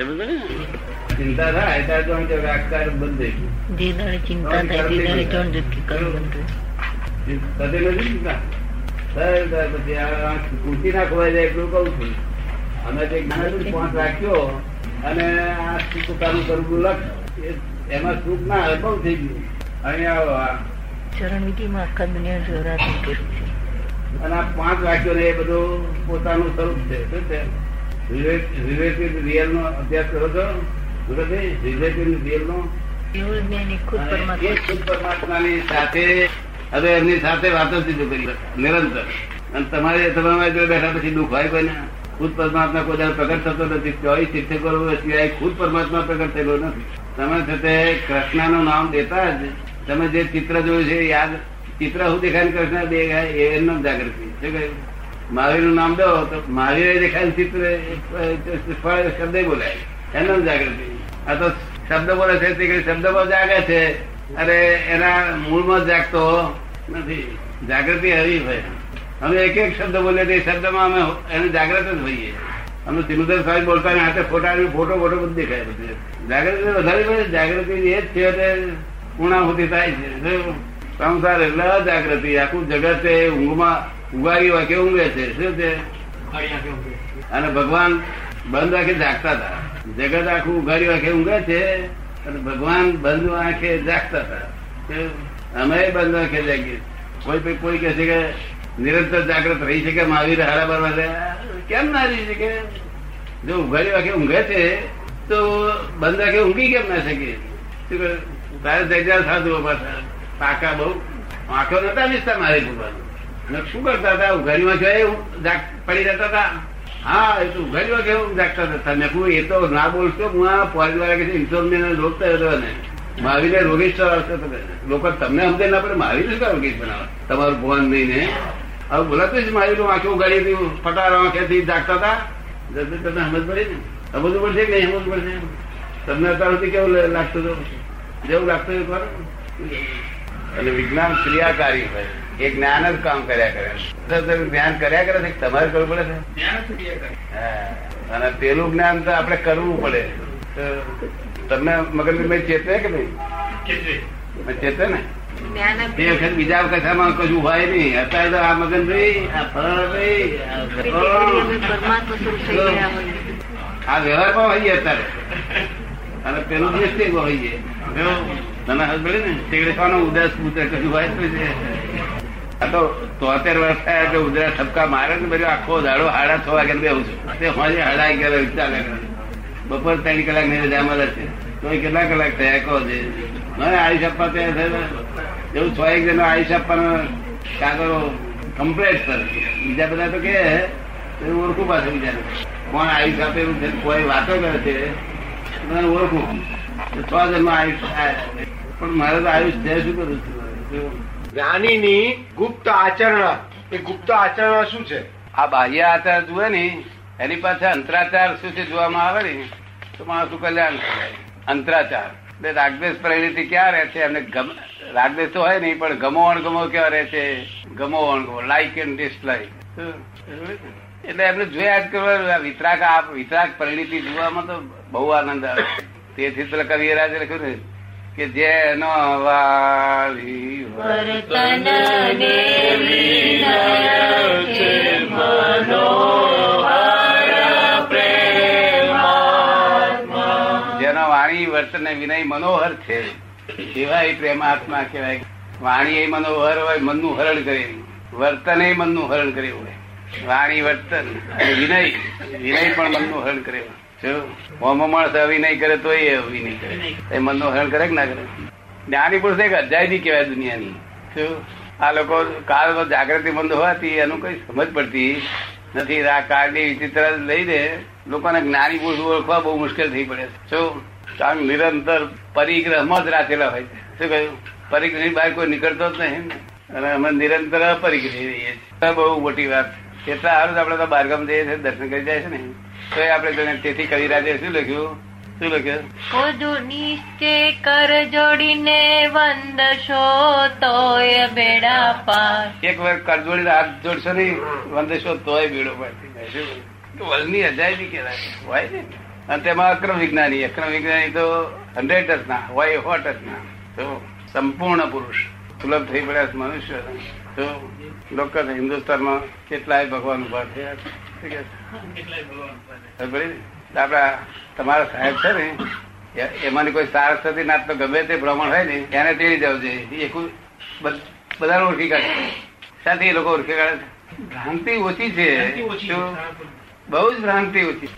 સમજ ને? ચિંતા થાય ત્યારે તો કે આકાર બંધ થઈ ગયું. જે દાડે ચિંતા થાય તે દાડે ત્રણ જગ્યા કરવું બંધ થતી નથી ચિંતા? થાય પછી આ કુર્તી ના ખોવાઈ જાય એટલું કઉ છું. અમે જે જ્ઞાન હતું રાખ્યો અને આ શું પોતાનું કરવું લક્ષ એમાં સુખ ના આવે થઈ ગયું. અહીંયા ચરણ વિધિમાં આખા દુનિયા જોરાતું કર્યું છે. અને આ પાંચ વાક્યો ને એ બધું પોતાનું સ્વરૂપ છે. શું છે? રિલેટિવ રિયલ નો અભ્યાસ કરો છો? રિલેટિવ રિયલ નો ખુદ પરમાત્મા પરમાત્માની સાથે હવે એમની સાથે વાતો સીધું કરી નિરંતર. અને તમારે તમારા જોડે બેઠા પછી દુઃખ હોય કોઈને? ખુદ પરમાત્મા કોઈ દાડો પ્રગટ થતો નથી ચોવીસ તીર્થંકરો સિવાય ખુદ પરમાત્મા પ્રગટ થયેલો નથી. તમે સાથે કૃષ્ણનું નામ દેતા જ તમે જે ચિત્ર જોયું છે યાદ ચિત્ર હું દેખાય કૃષ્ણ? એ એમનો જાગૃતિ. શું કહ્યું? મહાવીરનું નામ દો તો મહાવીર દેખાય ચિત્ર શબ્દ બોલાય. એનો જાગૃતિ. આ તો શબ્દ બોલે છે, તે શબ્દમાં જાગે છે? અરે એના મૂળમાં જાગતો નથી. જાગૃતિ હરી ભાઈ અમે એક એક શબ્દ બોલીએ તો એ શબ્દમાં અમે એને જાગૃત જ હોઈએ. અમે સિમુદર સાહેબ બોલતા હાથે ફોટા ફોટો ફોટો બધું દેખાય બધું. જાગૃતિ વધારે પડે જાગૃતિ એ જ છે તે પૂર્ણાહુતિ થાય છે. સંસાર એટલે અજાગૃતિ, આખું જગત એ ઊંઘમાં ઉગારી વાંકે ઊંઘે છે? શું છે? અને ભગવાન બંધ વાંકે જાગતા હતા. જગત આખું ઉઘાડી વાંખે ઊંઘે છે? અને ભગવાન બંધ આંખે જાગતા હતા? અમે બંધ આંખે જાગીએ. કોઈ કોઈ- કોઈ કહે છે કે નિરંતર જાગૃત રહી શકે મહાવીર હારા બરવા કેમ ના રહી શકે? જો ઉઘાડી વાંખે ઊંઘે છે તો બંધ આંખે ઊંઘી કેમ ના શકે? તારે જગ્યા સાધુ પાછા. પાકા બહુ. આંખો નતા વિસ્તાર મારી ભગવાન. શું કરતા હતા? ઉઘાડીમાં છે પડી જતા હતા? હા, એ તો ઉઘાડીમાં કેવું જાગતા હતા. મેં કહું, એ તો ના બોલશો? હું આ પોલીસવાળા કે છે રોગ થયો હતો ને. મહાવીરે રોગીશ હતો લોકો તમને સમજે ના પડે મહાવીર શું રોગીશ બનાવે? તમારું ભવન નહીં ને? હવે બોલાતું જ મહાવીર આંખે ઉઘાડી હતી પટાર આંખેથી જાગતા હતા? જલ્દી તમને સમજ પડી ને? સમજવું પડશે કે નહીં સમજવું પડશે? તમને અત્યાર સુધી કેવું લાગતું હતું? જેવું લાગતું હતું? અને વિજ્ઞાન ક્રિયાકારી હોય. એ જ્ઞાન જ કામ કર્યા કરે. તમે જ્ઞાન કર્યા કરે છે તમારે કરવું પડે છે? અને પેલું જ્ઞાન તો આપણે કરવું પડે. તમને મગજભાઈ ચેતે કે નહીં? ચેતે ને? તે વખત બીજા કથામાં કશું હોય નહીં. અત્યારે તો આ મગન ભાઈ આ ફળ. થઈ હોય. હોઈએ અત્યારે. અને પેલું નિશ્ચિત હોઈએ. તને પડે ને તે કોનો ઉદાસ પુત્ર કશું હોય છે. તો તોતેર વર્ષ થયા એટલે ઉધરા ઠપકા મારે ને બધું આખો દાડો સાડા છ વાગે બેહું છું. તે હોજે સાડા અગિયાર ચાલે બપોર ત્રણ કલાકની રજા મળે છે તો કેટલા કલાક થયા, કહો છે મને આયુષ આપવા તૈયાર થયા એવું છ એક જણો આયુષ આપવાનો કાગળો કમ્પ્લેટ કરે. બીજા બધા તો કે ઓળખું પાછું બીજાને કોણ આયુષ આપે એવું છે? કોઈ વાતો કરે છે? મને ઓળખું? છ જન્મ આયુષ પણ મારે તો આયુષ છે, શું કરું છું? જ્ઞાનીની ગુપ્ત આચરણ. એ ગુપ્ત આચરણ શું છે? આ બાહ્ય આચાર જુએ ને, એની પાસે અંતરાચાર શું છે જોવામાં આવે ને, તો માણસનું કલ્યાણ અંતરાચાર. એટલે રાગદેશ પ્રવૃત્તિ ક્યાં રહે છે? એમને રાગદેશ તો હોય નહીં, પણ ગમો અણગમો ક્યાં રહે છે? ગમો અણગમો લાઈક એન્ડ ડિસલાઈક એટલે એમને જોયા જ કરવા વિતરાક આ વિતરાક પરિણીતિ જોવામાં તો બહુ આનંદ આવે. તેથી પેલા કવિરાજે લખ્યું ને કે જેનો વાળી વર્તન. જેનો વાણી વર્તન વિનય મનોહર છે. એવા એ પ્રેમાત્મા કહેવાય. વાણી એ મનોહર હોય મનનું હરણ કરે. વર્તન એ મનનું હરણ કરે હોય. વાણી વર્તન વિનય વિનય પણ મનનું હરણ કરે. માણસ અવિનય કરે તો એ અવિનય કરે. એ મનનું હરણ કરે કે ના કરે? જ્ઞાની પુરુષ એક અધ્યાયથી કહેવાય દુનિયાની. શું આ લોકો કાળમાં જાગૃતિ મંદ હોવાથી એનું કઈ સમજ પડતી નથી. આ કાળની વિચિત્ર લઈને લોકોને જ્ઞાની પુરુષ ઓળખવા બહુ મુશ્કેલ થઈ પડે છે. શું કારણ નિરંતર પરિગ્રહમાં જ રાખેલા હોય છે. શું કહ્યું? પરિગ્રહ બહાર કોઈ નીકળતો જ નહીં અને અમે નિરંતર પરિગ્રહ રહીએ છીએ. બહુ મોટી વાત કેટલા સારું આપણે તો બહારગામ જઈએ છીએ દર્શન કરી જાય છે ને. તો આપણે જોઈને તેથી કવિરાજે શું લખ્યું? શું લખ્યું? ખુદ નિશ્ચય કર જોડીને વંદશો તોય બેડા પાર. એક વાર કરજોડી હાથ જોડશો નહીં વંદશો તોય બીડો શું વલની અજાયબી કહેવાય. હોય ને? અને તેમાં અક્રમ વિજ્ઞાની. અક્રમ વિજ્ઞાની તો હંડ્રેડ ટચના હોય સો ટચના તો સંપૂર્ણ પુરુષ. સુલભ થઈ પડ્યા મનુષ્ય. તો લોકો હિન્દુસ્તાનમાં કેટલાય ભગવાન ઊભા થયા આપડા તમારા સાહેબ છે ને એમાંની કોઈ સારસ્વતી નાથ તો ગમે તે બ્રાહ્મણ હોય ને એને તેડી જવું જોઈએ એ કોઈ બધ- બધાને ઓળખી કાઢે. સાથે એ લોકો ઓળખી કાઢે ભ્રાંતિ ઓછી છે? બહુ જ ભ્રાંતિ ઓછી